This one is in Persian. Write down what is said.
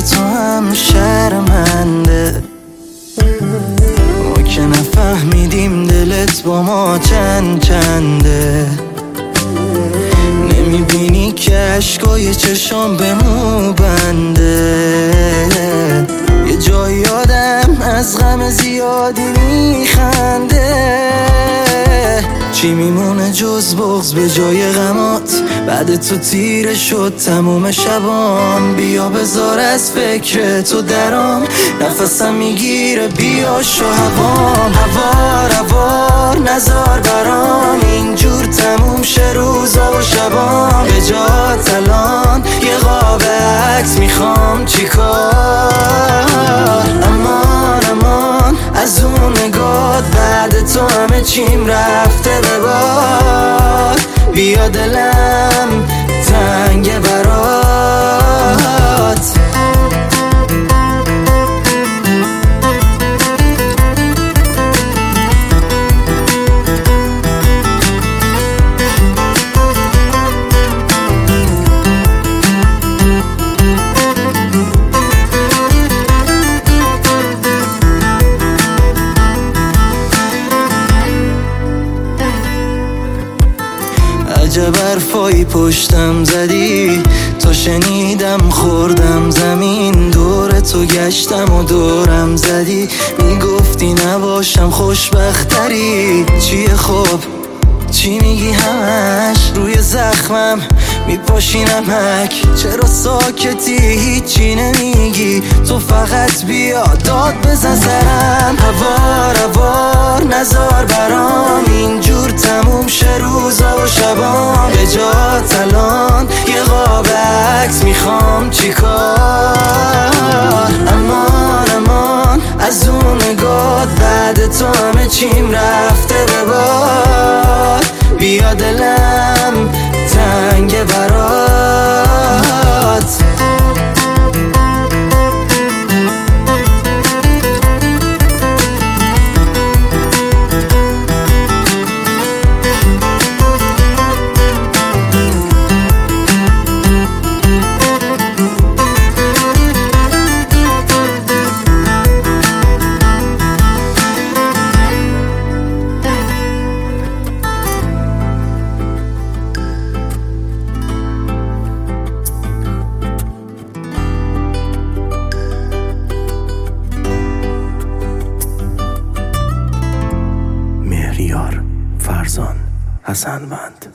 تو هم شرمنده ما که نفهمیدیم دلت با ما چند چنده. نمی‌بینی که عشقای چشام به مو بنده. یه جایی آدم از غم زیادی میخنده چی میمونه جز بغز به جای غمات؟ بعد تو تیره شد تموم شبام بیا بذار از فکر تو درام نفسم می‌گیره بیا شو هوام. هوار هوار نزار برام. اینجور تموم شه روزا و شبام به جا تلان یه قاب عکس می‌خوام چیکار امان امان از اون نگات بعد تو همه چیم باد دلم تنگ برات. عجب حرفایی پشتم زدی؟ تا شنیدم خوردم زمین دور تو گشتم و دورم زدی. می‌گفتی نباشم خوشبختری. چیه خوب چی میگی همش؟ روی زخمم میپاشی نمک. چرا ساکتی؟ هیچی نمیگی. تو فقط بیا داد بزن سرم. هوار هوار نزار برام. اینجور تموم شه تو همه چیم رفته فرزان حسنوند